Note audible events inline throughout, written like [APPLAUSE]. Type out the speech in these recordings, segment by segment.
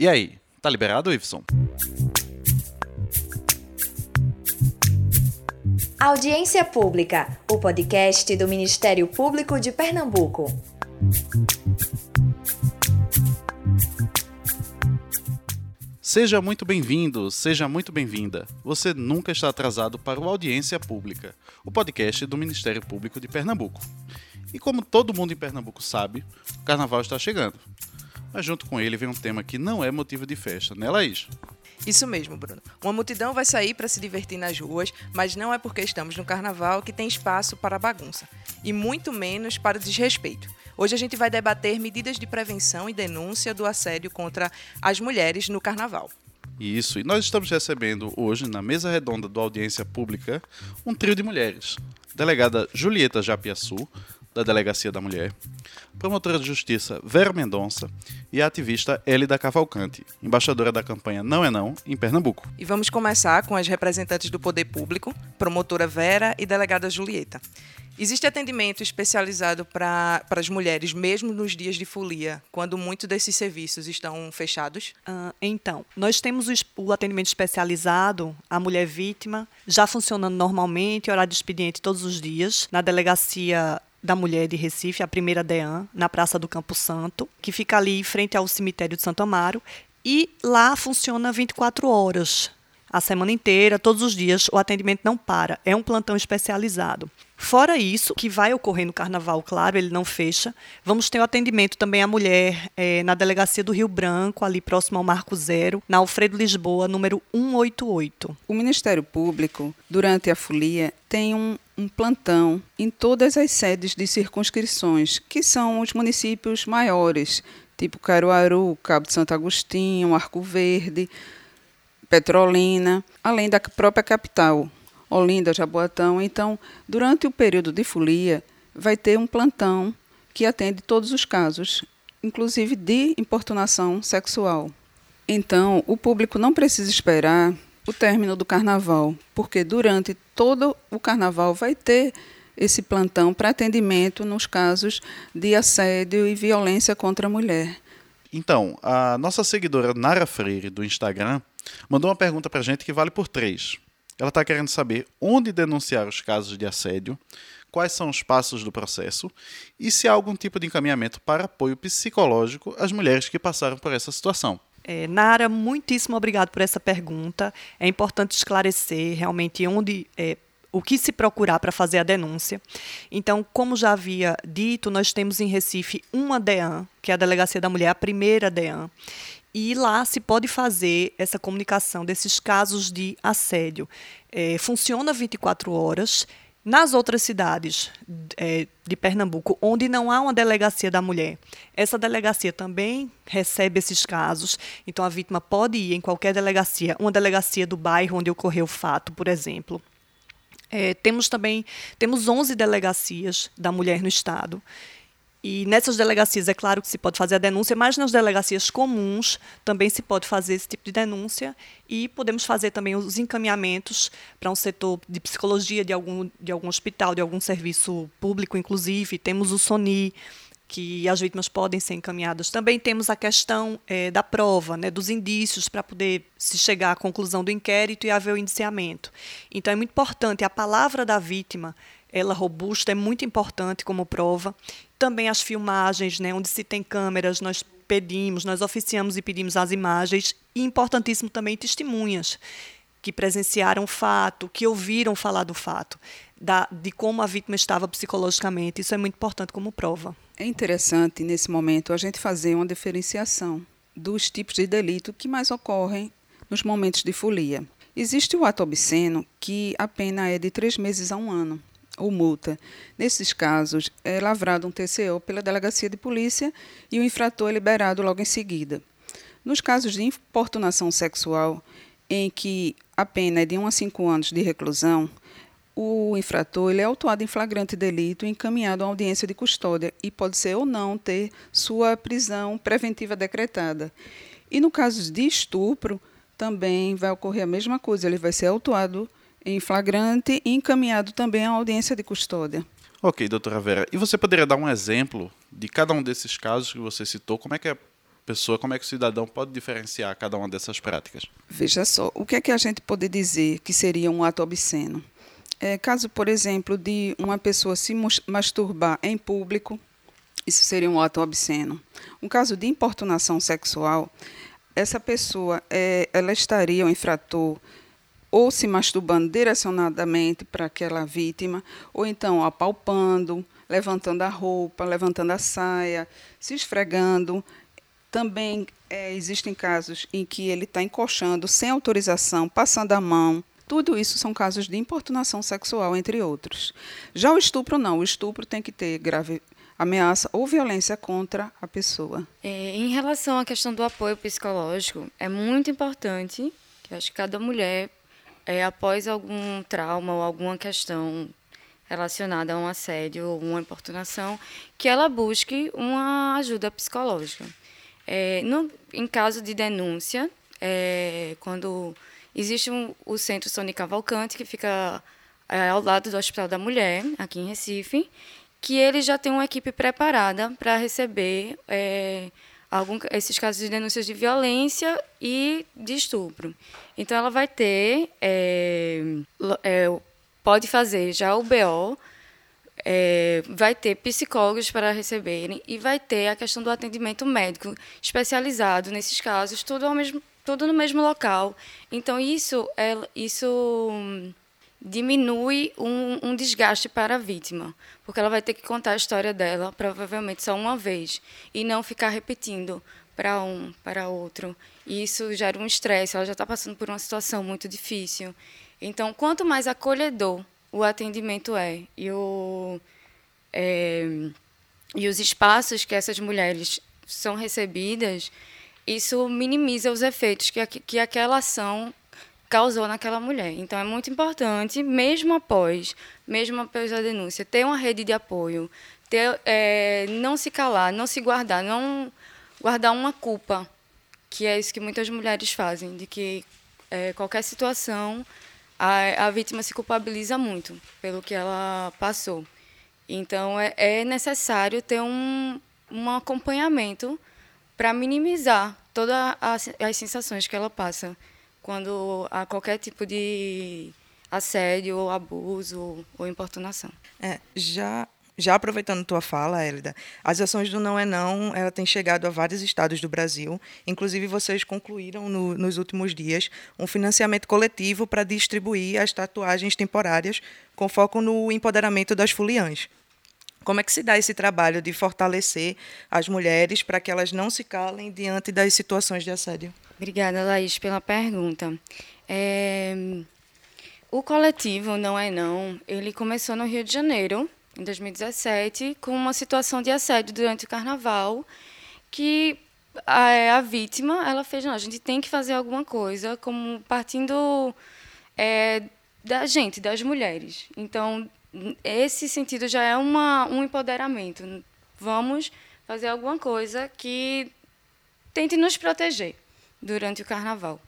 E aí, tá liberado, Iveson? Audiência Pública, o podcast do Ministério Público de Pernambuco. Seja muito bem-vindo, seja muito bem-vinda. Você nunca está atrasado para o Audiência Pública, o podcast do Ministério Público de Pernambuco. E como todo mundo em Pernambuco sabe, o carnaval está chegando. Mas junto com ele vem um tema que não é motivo de festa, né, Laís? Isso mesmo, Bruno. Uma multidão vai sair para se divertir nas ruas, mas não é porque estamos no carnaval que tem espaço para a bagunça, e muito menos para o desrespeito. Hoje a gente vai debater medidas de prevenção e denúncia do assédio contra as mulheres no carnaval. Isso, e nós estamos recebendo hoje, na mesa redonda do Audiência Pública, um trio de mulheres. Delegada Julieta Japiaçu, da Delegacia da Mulher, promotora de justiça Vera Mendonça e a ativista Elida Cavalcante, embaixadora da campanha Não é Não em Pernambuco. E vamos começar com as representantes do poder público, promotora Vera e delegada Julieta. Existe atendimento especializado para as mulheres, mesmo nos dias de folia, quando muitos desses serviços estão fechados? Uh, então, nós temos o, o, atendimento especializado à mulher vítima, já funcionando normalmente, horário de expediente todos os dias, na delegacia da Mulher de Recife, a primeira DEAN, na Praça do Campo Santo, que fica ali em frente ao cemitério de Santo Amaro. E lá funciona 24 horas, a semana inteira, todos os dias, o atendimento não para. É um plantão especializado. Fora isso, que vai ocorrer no carnaval, claro, ele não fecha. Vamos ter o atendimento também à mulher é, na delegacia do Rio Branco, ali próximo ao Marco Zero, na Alfredo Lisboa, número 188. O Ministério Público, durante a folia, tem um, um plantão em todas as sedes de circunscrições, que são os municípios maiores, tipo Caruaru, Cabo de Santo Agostinho, Arco Verde, Petrolina, além da própria capital, Olinda, Jaboatão. Então, durante o período de folia, vai ter um plantão que atende todos os casos, inclusive de importunação sexual. Então, o público não precisa esperar o término do carnaval, porque durante todo o carnaval vai ter esse plantão para atendimento nos casos de assédio e violência contra a mulher. Então, a nossa seguidora Nara Freire, do Instagram, mandou uma pergunta para a gente que vale por três. Ela está querendo saber onde denunciar os casos de assédio, quais são os passos do processo e se há algum tipo de encaminhamento para apoio psicológico às mulheres que passaram por essa situação. É, Nara, muitíssimo obrigado por essa pergunta. É importante esclarecer realmente onde é, o que se procurar para fazer a denúncia. Então, como já havia dito, nós temos em Recife uma DEAN, que é a Delegacia da Mulher, a primeira DEAN. E lá se pode fazer essa comunicação desses casos de assédio. É, funciona 24 horas. Nas outras cidades é, de Pernambuco, onde não há uma delegacia da mulher, essa delegacia também recebe esses casos. Então, a vítima pode ir em qualquer delegacia, uma delegacia do bairro onde ocorreu o fato, por exemplo. É, temos também temos 11 delegacias da mulher no estado. E nessas delegacias, é claro que se pode fazer a denúncia, mas nas delegacias comuns também se pode fazer esse tipo de denúncia e podemos fazer também os encaminhamentos para um setor de psicologia de algum, de algum hospital, de algum serviço público, inclusive. Temos o SONI, que as vítimas podem ser encaminhadas. Também temos a questão é, da prova, né, dos indícios, para poder se chegar à conclusão do inquérito e haver o indiciamento. Então, é muito importante a palavra da vítima ela robusta é muito importante como prova também as filmagens, né, onde se tem câmeras, nós pedimos, nós oficiamos e pedimos as imagens, e importantíssimo também testemunhas que presenciaram o fato, que ouviram falar do fato, da, de como a vítima estava psicologicamente. Isso é muito importante como prova. É interessante, nesse momento, a gente fazer uma diferenciação dos tipos de delito que mais ocorrem nos momentos de folia. Existe o ato obsceno, que a pena é de três meses a um ano ou multa. Nesses casos, é lavrado um TCO pela delegacia de polícia e o infrator é liberado logo em seguida. Nos casos de importunação sexual, em que a pena é de 1 a 5 anos de reclusão, o infrator ele é autuado em flagrante delito e encaminhado a audiência de custódia e pode ser ou não ter sua prisão preventiva decretada. E no caso de estupro, também vai ocorrer a mesma coisa, ele vai ser autuado em flagrante e encaminhado também à audiência de custódia. Ok, doutora Vera. E você poderia dar um exemplo de cada um desses casos que você citou? Como é que a pessoa, como é que o cidadão pode diferenciar cada uma dessas práticas? Veja só, o que é que a gente pode dizer que seria um ato obsceno? É, caso, por exemplo, de uma pessoa se masturbar em público, isso seria um ato obsceno. Um caso de importunação sexual, essa pessoa é, ela estaria o infrator ou se masturbando direcionadamente para aquela vítima, ou então apalpando, levantando a roupa, levantando a saia, se esfregando. Também é, existem casos em que ele está encoxando sem autorização, passando a mão. Tudo isso são casos de importunação sexual, entre outros. Já o estupro, não. O estupro tem que ter grave ameaça ou violência contra a pessoa. É, em relação à questão do apoio psicológico, é muito importante que acho que cada mulher, é, após algum trauma ou alguma questão relacionada a um assédio ou uma importunação, que ela busque uma ajuda psicológica. É, no, em caso de denúncia, é, quando existe um, o Centro Sônia Cavalcante, que fica é, ao lado do Hospital da Mulher, aqui em Recife, que ele já tem uma equipe preparada para receber é, algum, esses casos de denúncias de violência e de estupro. Então, ela vai ter é, é, pode fazer já o BO, é, vai ter psicólogos para receberem e vai ter a questão do atendimento médico especializado nesses casos, tudo, ao mesmo, tudo no mesmo local. Então, isso, é, isso diminui um, um, desgaste para a vítima, porque ela vai ter que contar a história dela, provavelmente só uma vez, e não ficar repetindo para um, para outro. E isso gera um estresse, ela já está passando por uma situação muito difícil. Então, quanto mais acolhedor o atendimento é e, o, é, e os espaços que essas mulheres são recebidas, isso minimiza os efeitos que, que aquela ação causou naquela mulher. Então, é muito importante, mesmo após, mesmo após a denúncia, ter uma rede de apoio, ter, é, não se calar, não se guardar, não guardar uma culpa, que é isso que muitas mulheres fazem, de que é, qualquer situação a, a vítima se culpabiliza muito pelo que ela passou. Então, é, é necessário ter um, um acompanhamento para minimizar todas as sensações que ela passa quando há qualquer tipo de assédio ou abuso ou importunação. É, já já aproveitando tua fala, Hélida, as ações do Não é Não, ela tem chegado a vários estados do Brasil. Inclusive, vocês concluíram no, nos últimos dias um financiamento coletivo para distribuir as tatuagens temporárias com foco no empoderamento das foliãs. Como é que se dá esse trabalho de fortalecer as mulheres para que elas não se calem diante das situações de assédio? Obrigada, Laís, pela pergunta. É... O coletivo Não é Não, ele começou no Rio de Janeiro, em 2017, com uma situação de assédio durante o carnaval, que a, a vítima ela fez, não, a gente tem que fazer alguma coisa, como partindo é, da gente, das mulheres. Então, esse sentido já é uma, um empoderamento. Vamos fazer alguma coisa que tente nos proteger durante o carnaval.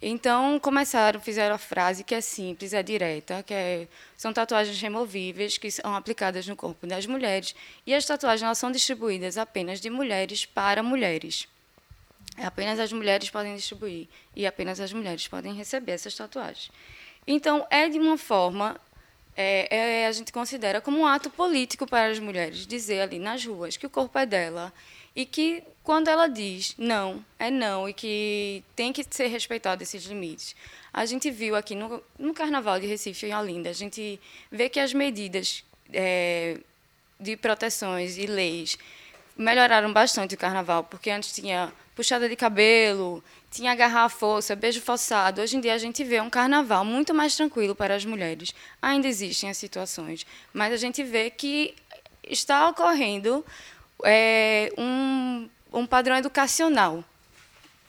Então, começaram, fizeram a frase que é simples, é direta, que é, são tatuagens removíveis que são aplicadas no corpo das mulheres e as tatuagens são distribuídas apenas de mulheres para mulheres. Apenas as mulheres podem distribuir e apenas as mulheres podem receber essas tatuagens. Então, é de uma forma, é, é, a gente considera como um ato político para as mulheres dizer ali nas ruas que o corpo é dela e que quando ela diz não, é não, e que tem que ser respeitado esses limites. A gente viu aqui no, no Carnaval de Recife, em Olinda, a gente vê que as medidas é, de proteções e leis melhoraram bastante o Carnaval, porque antes tinha puxada de cabelo, tinha agarrar a força, beijo forçado. Hoje em dia a gente vê um Carnaval muito mais tranquilo para as mulheres. Ainda existem as situações, mas a gente vê que está ocorrendo é, um, um padrão educacional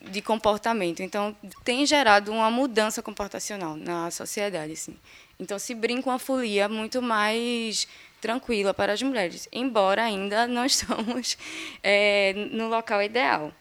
de comportamento. Então, tem gerado uma mudança comportacional na sociedade. Assim. Então, se brinca uma folia muito mais tranquila para as mulheres, embora ainda não [LAUGHS] estamos é, no local ideal.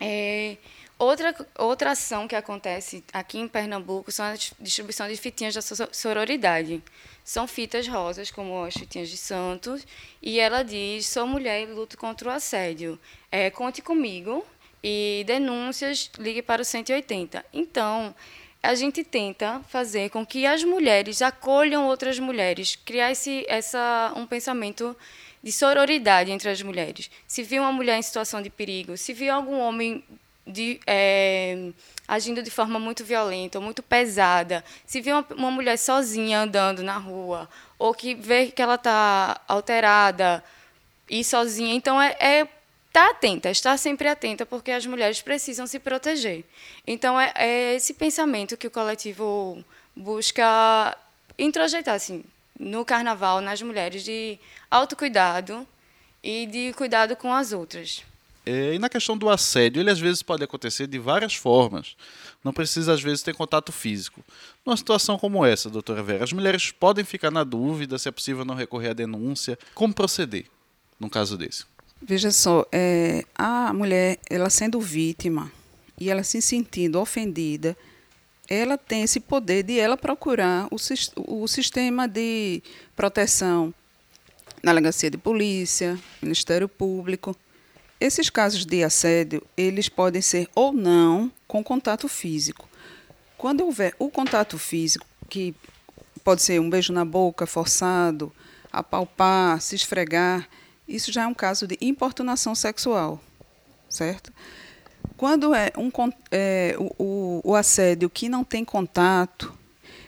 É, Outra, outra ação que acontece aqui em Pernambuco são a distribuição de fitinhas da sororidade. São fitas rosas, como as fitinhas de Santos, e ela diz: sou mulher e luto contra o assédio. É, conte comigo e denúncias, ligue para o 180. Então, a gente tenta fazer com que as mulheres acolham outras mulheres, criar esse, essa, um pensamento de sororidade entre as mulheres. Se viu uma mulher em situação de perigo, se viu algum homem de, é, agindo de forma muito violenta, muito pesada, se vê uma, uma, mulher sozinha andando na rua, ou que vê que ela está alterada e sozinha, então é, é tá atenta, estar sempre atenta, porque as mulheres precisam se proteger. Então é, é esse pensamento que o coletivo busca introjetar assim, no carnaval, nas mulheres, de autocuidado e de cuidado com as outras. É, e na questão do assédio, ele às vezes pode acontecer de várias formas. Não precisa, às vezes, ter contato físico. Numa situação como essa, doutora Vera, as mulheres podem ficar na dúvida se é possível não recorrer à denúncia. Como proceder num caso desse? Veja só, é, a mulher, ela sendo vítima e ela se sentindo ofendida, ela tem esse poder de ela procurar o, o sistema de proteção na delegacia de polícia, Ministério Público, esses casos de assédio, eles podem ser ou não com contato físico. Quando houver o contato físico, que pode ser um beijo na boca forçado, apalpar, se esfregar, isso já é um caso de importunação sexual, certo? Quando é, um, é o, o, assédio que não tem contato,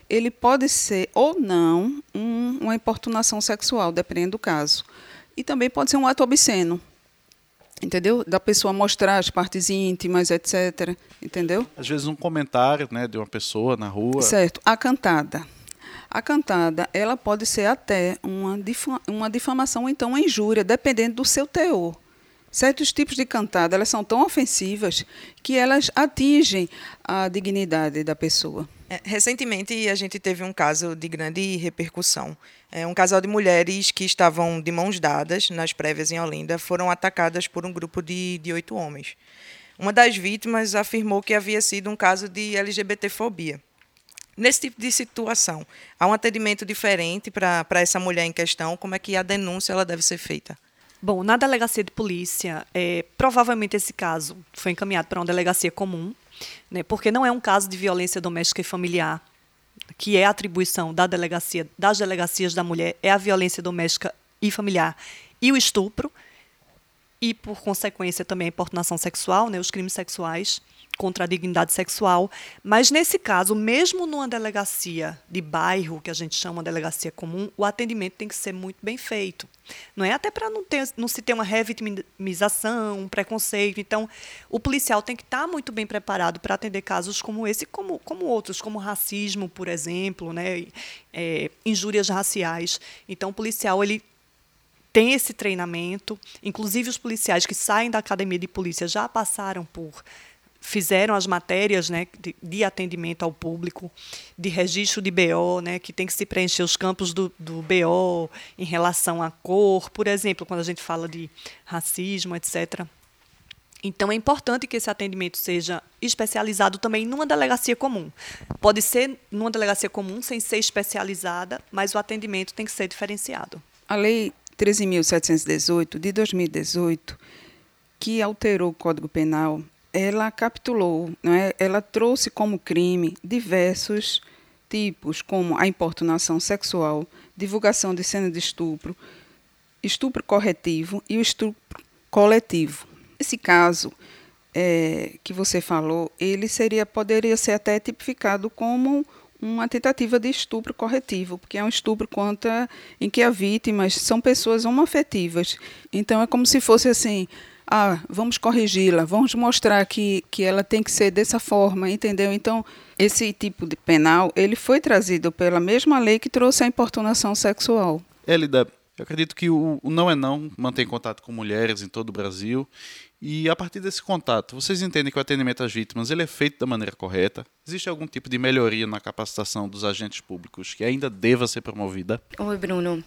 ele pode ser ou não um, uma importunação sexual, dependendo do caso. E também pode ser um ato obsceno, entendeu? Da pessoa mostrar as partes íntimas, etc. Entendeu? Às vezes um comentário, né, de uma pessoa na rua. Certo. A cantada. A cantada, ela pode ser até uma, uma difamação ou então uma injúria, dependendo do seu teor. Certos tipos de cantada, elas são tão ofensivas que elas atingem a dignidade da pessoa. É, recentemente, a gente teve um caso de grande repercussão. É, um casal de mulheres que estavam de mãos dadas nas prévias em Olinda foram atacadas por um grupo de, oito homens. Uma das vítimas afirmou que havia sido um caso de LGBTfobia. Nesse tipo de situação, há um atendimento diferente para essa mulher em questão? Como é que a denúncia ela deve ser feita? Bom, na delegacia de polícia, é, provavelmente esse caso foi encaminhado para uma delegacia comum, né, porque não é um caso de violência doméstica e familiar, que é atribuição da delegacia, das delegacias da mulher, é a violência doméstica e familiar e o estupro, e por consequência também a importunação sexual, né, os crimes sexuais contra a dignidade sexual. Mas nesse caso, mesmo numa delegacia de bairro, que a gente chama delegacia comum, o atendimento tem que ser muito bem feito. Não é até para não, ter, não se ter uma revitimização, um preconceito. Então, o policial tem que estar muito bem preparado para atender casos como esse, como, como outros, como racismo, por exemplo, né? É, injúrias raciais. Então, o policial ele tem esse treinamento. Inclusive, os policiais que saem da academia de polícia já passaram por fizeram as matérias né, de, de, atendimento ao público, de registro de BO, né, que tem que se preencher os campos do, do BO em relação à cor, por exemplo, quando a gente fala de racismo, etc. Então é importante que esse atendimento seja especializado também numa delegacia comum. Pode ser numa delegacia comum sem ser especializada, mas o atendimento tem que ser diferenciado. A Lei 13.718 de 2018, que alterou o Código Penal ela capitulou, é? ela trouxe como crime diversos tipos, como a importunação sexual, divulgação de cena de estupro, estupro corretivo e o estupro coletivo. Esse caso é, que você falou, ele seria poderia ser até tipificado como uma tentativa de estupro corretivo, porque é um estupro contra em que as vítimas são pessoas homoafetivas. Então é como se fosse assim, ah, vamos corrigi-la, vamos mostrar que, que ela tem que ser dessa forma, entendeu? Então, esse tipo de penal, ele foi trazido pela mesma lei que trouxe a importunação sexual. Elida, eu acredito que o, o Não é Não mantém contato com mulheres em todo o Brasil E a partir desse contato, vocês entendem que o atendimento às vítimas ele é feito da maneira correta? Existe algum tipo de melhoria na capacitação dos agentes públicos que ainda deva ser promovida? Oi, Bruno.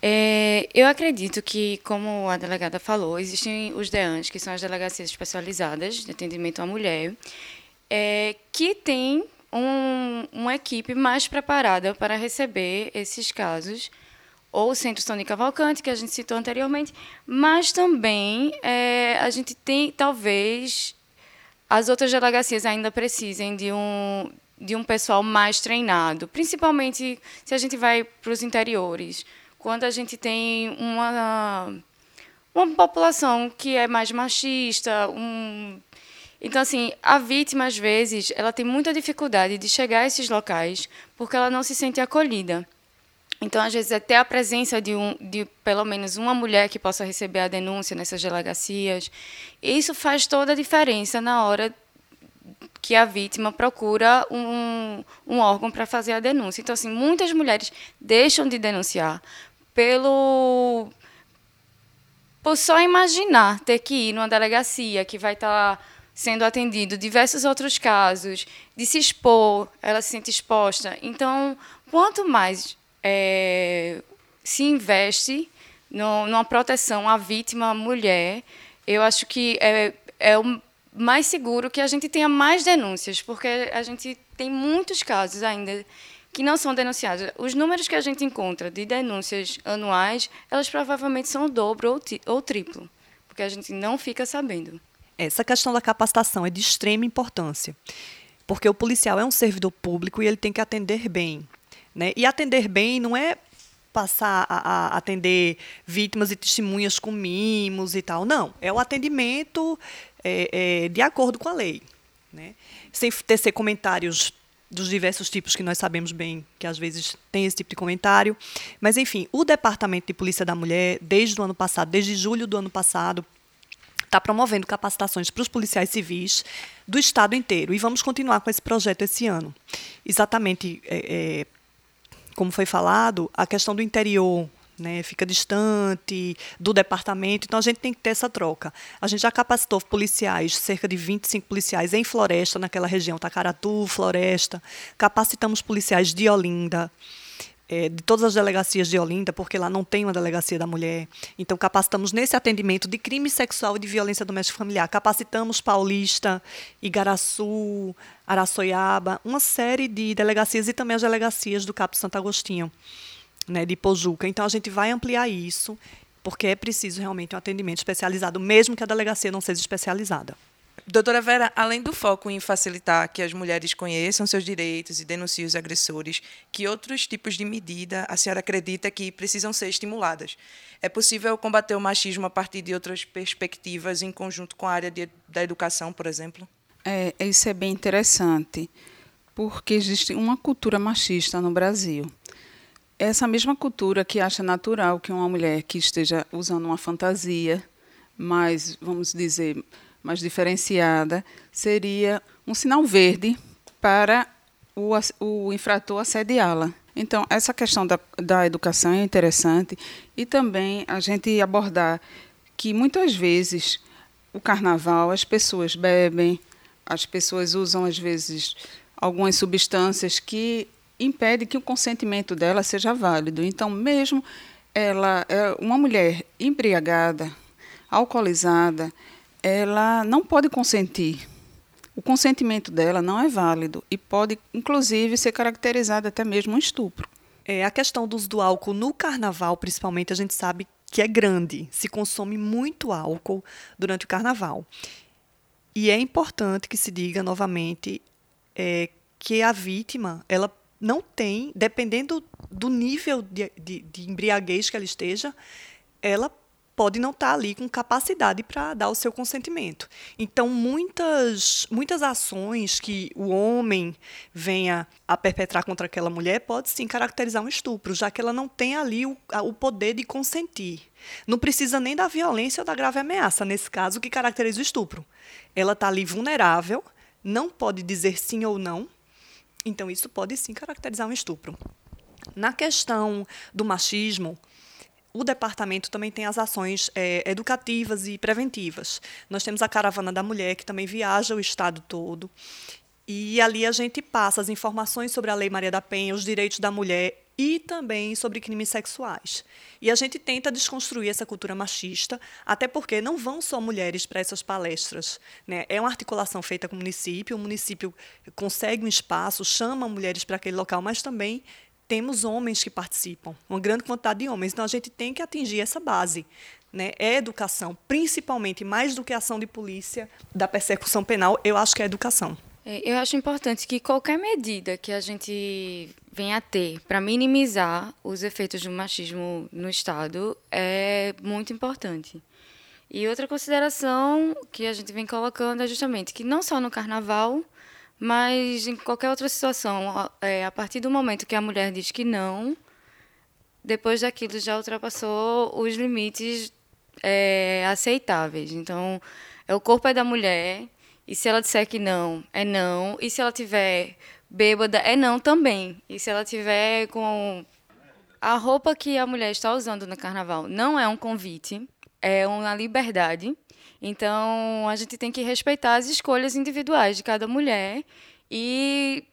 É, eu acredito que, como a delegada falou, existem os DEANs, que são as delegacias especializadas de atendimento à mulher, é, que têm um, uma equipe mais preparada para receber esses casos ou o Centro Tony Cavalcante, que a gente citou anteriormente, mas também é, a gente tem, talvez, as outras delegacias ainda precisem de um, de um pessoal mais treinado, principalmente se a gente vai para os interiores, quando a gente tem uma, uma população que é mais machista, um, então, assim, a vítima, às vezes, ela tem muita dificuldade de chegar a esses locais porque ela não se sente acolhida. Então, às vezes, até a presença de, um, de pelo menos uma mulher que possa receber a denúncia nessas delegacias, isso faz toda a diferença na hora que a vítima procura um, um órgão para fazer a denúncia. Então, assim, muitas mulheres deixam de denunciar pelo por só imaginar ter que ir numa delegacia que vai estar tá sendo atendido diversos outros casos, de se expor, ela se sente exposta. Então, quanto mais é, se investe no, numa proteção à vítima mulher, eu acho que é, é o mais seguro que a gente tenha mais denúncias, porque a gente tem muitos casos ainda que não são denunciados. Os números que a gente encontra de denúncias anuais, elas provavelmente são o dobro ou, ou triplo, porque a gente não fica sabendo. Essa questão da capacitação é de extrema importância, porque o policial é um servidor público e ele tem que atender bem. Né? E atender bem não é passar a, a, atender vítimas e testemunhas com mimos e tal. Não, é o atendimento é, é, de acordo com a lei. Né? Sem tecer comentários dos diversos tipos que nós sabemos bem que às vezes tem esse tipo de comentário. Mas, enfim, o Departamento de Polícia da Mulher, desde o ano passado, desde julho do ano passado, está promovendo capacitações para os policiais civis do estado inteiro. E vamos continuar com esse projeto esse ano. Exatamente é, é, como foi falado, a questão do interior né, fica distante do departamento, então a gente tem que ter essa troca. A gente já capacitou policiais, cerca de 25 policiais em Floresta, naquela região, Tacaratu, Floresta. Capacitamos policiais de Olinda, é, de todas as delegacias de Olinda, porque lá não tem uma delegacia da mulher. Então, capacitamos nesse atendimento de crime sexual e de violência doméstica familiar. Capacitamos Paulista, Igaraçu, Araçoiaba, uma série de delegacias e também as delegacias do Capo Santo Agostinho, né, de Pojuca. Então, a gente vai ampliar isso, porque é preciso realmente um atendimento especializado, mesmo que a delegacia não seja especializada. Doutora Vera, além do foco em facilitar que as mulheres conheçam seus direitos e denunciem os agressores, que outros tipos de medida a senhora acredita que precisam ser estimuladas? É possível combater o machismo a partir de outras perspectivas em conjunto com a área de, da educação, por exemplo? É, isso é bem interessante, porque existe uma cultura machista no Brasil. Essa mesma cultura que acha natural que uma mulher que esteja usando uma fantasia, mais, vamos dizer, mais diferenciada, seria um sinal verde para o, o infrator assediá-la. Então, essa questão da, da educação é interessante e também a gente abordar que muitas vezes o carnaval as pessoas bebem, as pessoas usam às vezes algumas substâncias que impedem que o consentimento dela seja válido. Então, mesmo ela, é uma mulher embriagada, alcoolizada, ela não pode consentir. O consentimento dela não é válido e pode, inclusive, ser caracterizado até mesmo um estupro. É, a questão do uso do álcool no carnaval, principalmente, a gente sabe que é grande. Se consome muito álcool durante o carnaval. E é importante que se diga novamente é, que a vítima, ela não tem, dependendo do nível de, de, de embriaguez que ela esteja, ela pode não estar tá ali com capacidade para dar o seu consentimento. Então, muitas, muitas ações que o homem venha a perpetrar contra aquela mulher pode sim caracterizar um estupro, já que ela não tem ali o, o poder de consentir. Não precisa nem da violência ou da grave ameaça, nesse caso, que caracteriza o estupro. Ela está ali vulnerável, não pode dizer sim ou não, então isso pode sim caracterizar um estupro. Na questão do machismo, o departamento também tem as ações é, educativas e preventivas. Nós temos a Caravana da Mulher, que também viaja o estado todo. E ali a gente passa as informações sobre a Lei Maria da Penha, os direitos da mulher e também sobre crimes sexuais. E a gente tenta desconstruir essa cultura machista, até porque não vão só mulheres para essas palestras. Né? É uma articulação feita com o município, o município consegue um espaço, chama mulheres para aquele local, mas também temos homens que participam, uma grande quantidade de homens. Então a gente tem que atingir essa base. Né? É educação, principalmente, mais do que a ação de polícia, da persecução penal, eu acho que é educação. É, eu acho importante que qualquer medida que a gente venha a ter para minimizar os efeitos do machismo no Estado é muito importante. E outra consideração que a gente vem colocando é justamente que não só no carnaval, mas em qualquer outra situação, é, a partir do momento que a mulher diz que não, depois daquilo já ultrapassou os limites é, aceitáveis. Então, é o corpo é da mulher, e se ela disser que não, é não. E se ela tiver bêbada, é não também. E se ela tiver com a roupa que a mulher está usando no carnaval não é um convite, é uma liberdade. Então, a gente tem que respeitar as escolhas individuais de cada mulher e,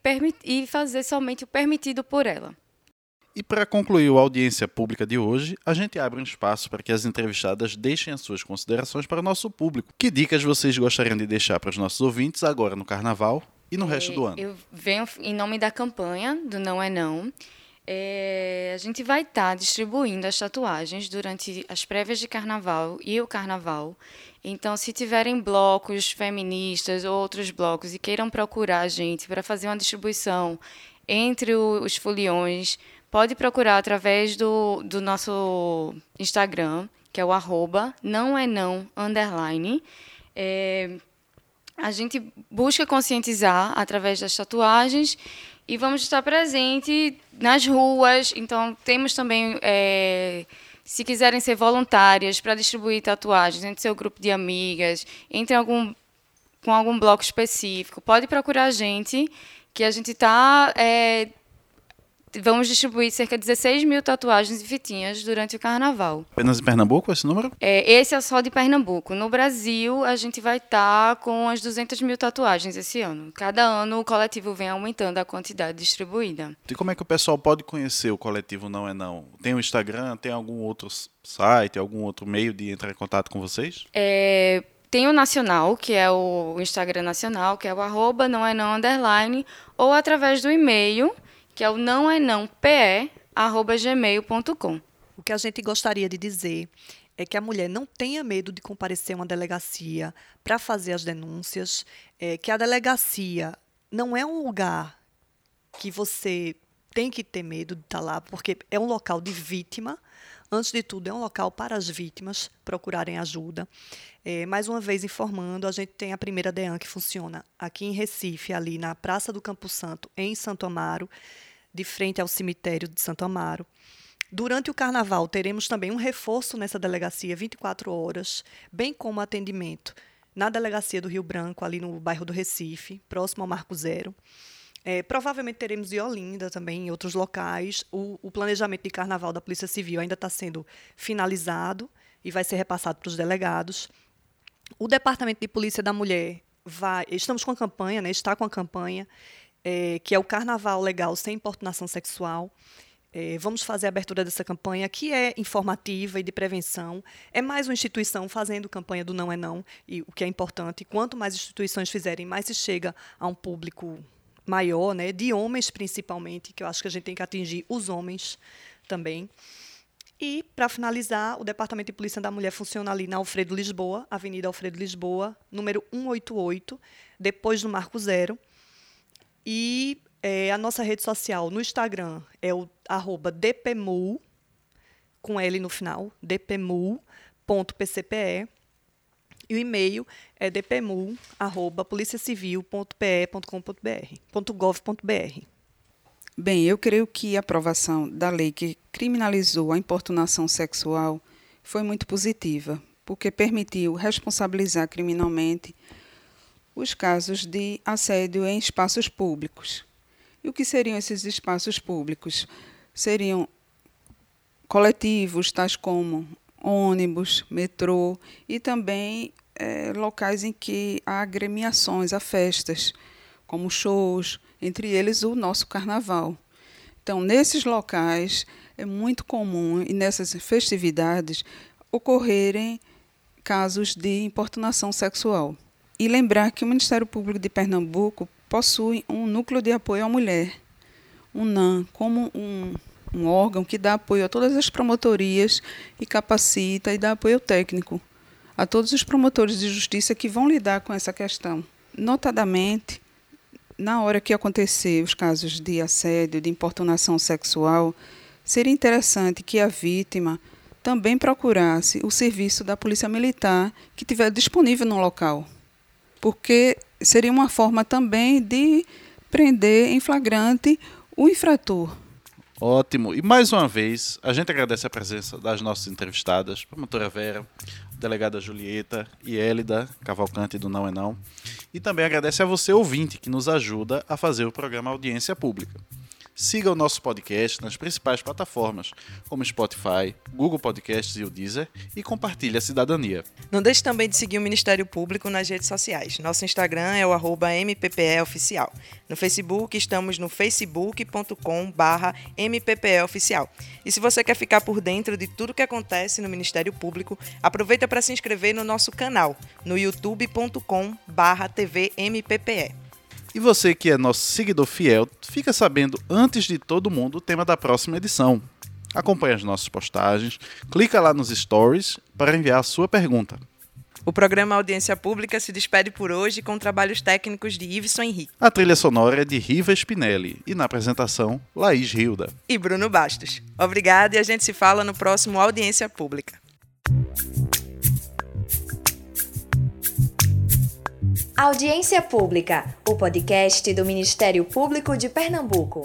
e fazer somente o permitido por ela. E para concluir a audiência pública de hoje, a gente abre um espaço para que as entrevistadas deixem as suas considerações para o nosso público. Que dicas vocês gostariam de deixar para os nossos ouvintes agora no Carnaval e no é, resto do ano? Eu venho em nome da campanha do Não é Não. É, a gente vai estar tá distribuindo as tatuagens durante as prévias de carnaval e o carnaval. Então, se tiverem blocos feministas ou outros blocos e queiram procurar a gente para fazer uma distribuição entre os foliões, pode procurar através do, do nosso Instagram, que é o arroba não é não underline. É, a gente busca conscientizar através das tatuagens e vamos estar presente nas ruas. Então, temos também, é, se quiserem ser voluntárias para distribuir tatuagens entre seu grupo de amigas, entre algum com algum bloco específico, pode procurar a gente, que a gente está é, vamos distribuir cerca de 16 mil tatuagens e fitinhas durante o carnaval. Apenas em Pernambuco esse número? É, esse é só de Pernambuco. No Brasil, a gente vai estar tá com as 200 mil tatuagens esse ano. Cada ano o coletivo vem aumentando a quantidade distribuída. E como é que o pessoal pode conhecer o coletivo Não é Não? Tem o Instagram, tem algum outro site, algum outro meio de entrar em contato com vocês? É, tem o nacional, que é o Instagram nacional, que é o arroba não é não underline, ou através do e-mail, que é o não é não pe gmail.com. O que a gente gostaria de dizer é que a mulher não tenha medo de comparecer a uma delegacia para fazer as denúncias, é, que a delegacia não é um lugar que você tem que ter medo de estar tá lá, porque é um local de vítima. Antes de tudo, é um local para as vítimas procurarem ajuda. É, mais uma vez informando, a gente tem a primeira DEAN que funciona aqui em Recife, ali na Praça do Campo Santo, em Santo Amaro, de frente ao cemitério de Santo Amaro. Durante o carnaval, teremos também um reforço nessa delegacia 24 horas, bem como atendimento na delegacia do Rio Branco, ali no bairro do Recife, próximo ao Marco Zero. É, provavelmente teremos em Olinda também, em outros locais. O, o planejamento de carnaval da Polícia Civil ainda está sendo finalizado e vai ser repassado para os delegados. O Departamento de Polícia da Mulher vai. Estamos com a campanha, né, está com a campanha, é, que é o Carnaval Legal Sem Importunação Sexual. É, vamos fazer a abertura dessa campanha, que é informativa e de prevenção. É mais uma instituição fazendo campanha do não é não, e o que é importante, quanto mais instituições fizerem, mais se chega a um público maior, né, de homens principalmente, que eu acho que a gente tem que atingir os homens também. E, para finalizar, o Departamento de Polícia da Mulher funciona ali na Alfredo Lisboa, Avenida Alfredo Lisboa, número 188, depois do Marco Zero. E é, a nossa rede social no Instagram é o arroba dpmul, com L no final, dpmul.pcpe. E o e-mail é dpmul.policiacivil.pe.gov.br. Bem, eu creio que a aprovação da lei que criminalizou a importunação sexual foi muito positiva, porque permitiu responsabilizar criminalmente os casos de assédio em espaços públicos. E o que seriam esses espaços públicos? Seriam coletivos, tais como ônibus, metrô e também é, locais em que há agremiações, há festas, como shows, entre eles o nosso carnaval. Então, nesses locais é muito comum e nessas festividades ocorrerem casos de importunação sexual. E lembrar que o Ministério Público de Pernambuco possui um núcleo de apoio à mulher, um NAM, como um, um órgão que dá apoio a todas as promotorias e capacita e dá apoio técnico a todos os promotores de justiça que vão lidar com essa questão. Notadamente, na hora que acontecer os casos de assédio, de importunação sexual, seria interessante que a vítima também procurasse o serviço da Polícia Militar que estiver disponível no local, porque seria uma forma também de prender em flagrante o infrator. Ótimo. E mais uma vez, a gente agradece a presença das nossas entrevistadas, promotora Vera, delegada Julieta e Élida Cavalcante do Não é Não. E também agradece a você, ouvinte, que nos ajuda a fazer o programa Audiência Pública. Siga o nosso podcast nas principais plataformas, como Spotify, Google Podcasts e o Deezer, e compartilhe a cidadania. Não deixe também de seguir o Ministério Público nas redes sociais. Nosso Instagram é o arroba MPPEOficial. No Facebook, estamos no facebook.com MPPEOficial. E se você quer ficar por dentro de tudo que acontece no Ministério Público, aproveita para se inscrever no nosso canal, no youtube.com barra TVMPPE. E você que é nosso seguidor fiel, fica sabendo antes de todo mundo o tema da próxima edição. Acompanhe as nossas postagens, clica lá nos stories para enviar a sua pergunta. O programa Audiência Pública se despede por hoje com trabalhos técnicos de Iveson Henrique. A trilha sonora é de Riva Spinelli e na apresentação, Laís Hilda. E Bruno Bastos. Obrigada e a gente se fala no próximo Audiência Pública. Audiência Pública, o podcast do Ministério Público de Pernambuco.